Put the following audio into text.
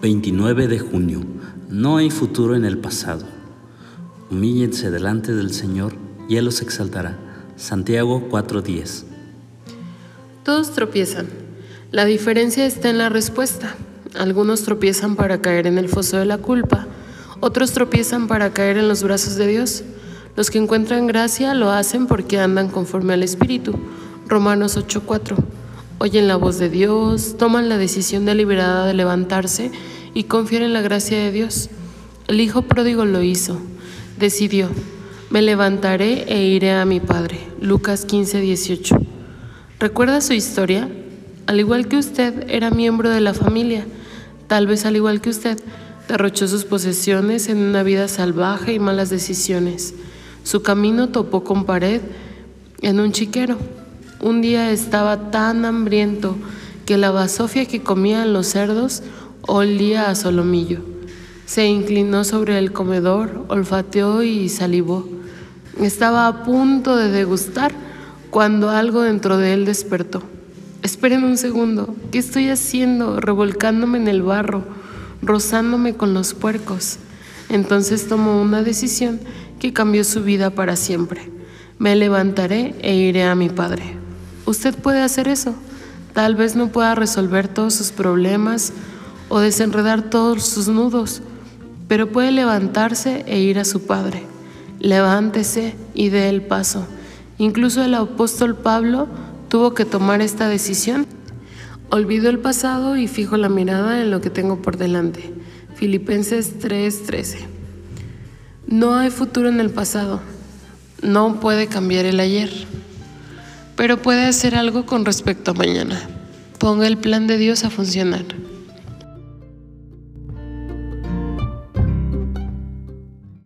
29 de junio. No hay futuro en el pasado. Humíllense delante del Señor y Él los exaltará. Santiago 4:10. Todos tropiezan. La diferencia está en la respuesta. Algunos tropiezan para caer en el foso de la culpa, otros tropiezan para caer en los brazos de Dios. Los que encuentran gracia lo hacen porque andan conforme al Espíritu. Romanos 8:4 oyen la voz de Dios, toman la decisión deliberada de levantarse y confiar en la gracia de Dios. El Hijo pródigo lo hizo, decidió, me levantaré e iré a mi Padre. Lucas 15, 18. ¿Recuerda su historia? Al igual que usted, era miembro de la familia. Tal vez al igual que usted, derrochó sus posesiones en una vida salvaje y malas decisiones. Su camino topó con pared en un chiquero. Un día estaba tan hambriento que la basofia que comían los cerdos olía a solomillo. Se inclinó sobre el comedor, olfateó y salivó. Estaba a punto de degustar cuando algo dentro de él despertó. Esperen un segundo, ¿qué estoy haciendo? Revolcándome en el barro, rozándome con los puercos. Entonces tomó una decisión que cambió su vida para siempre. Me levantaré e iré a mi padre. Usted puede hacer eso. Tal vez no pueda resolver todos sus problemas o desenredar todos sus nudos, pero puede levantarse e ir a su Padre. Levántese y dé el paso. Incluso el apóstol Pablo tuvo que tomar esta decisión. Olvido el pasado y fijo la mirada en lo que tengo por delante. Filipenses 3:13. No hay futuro en el pasado. No puede cambiar el ayer pero puede hacer algo con respecto a mañana. Ponga el plan de Dios a funcionar.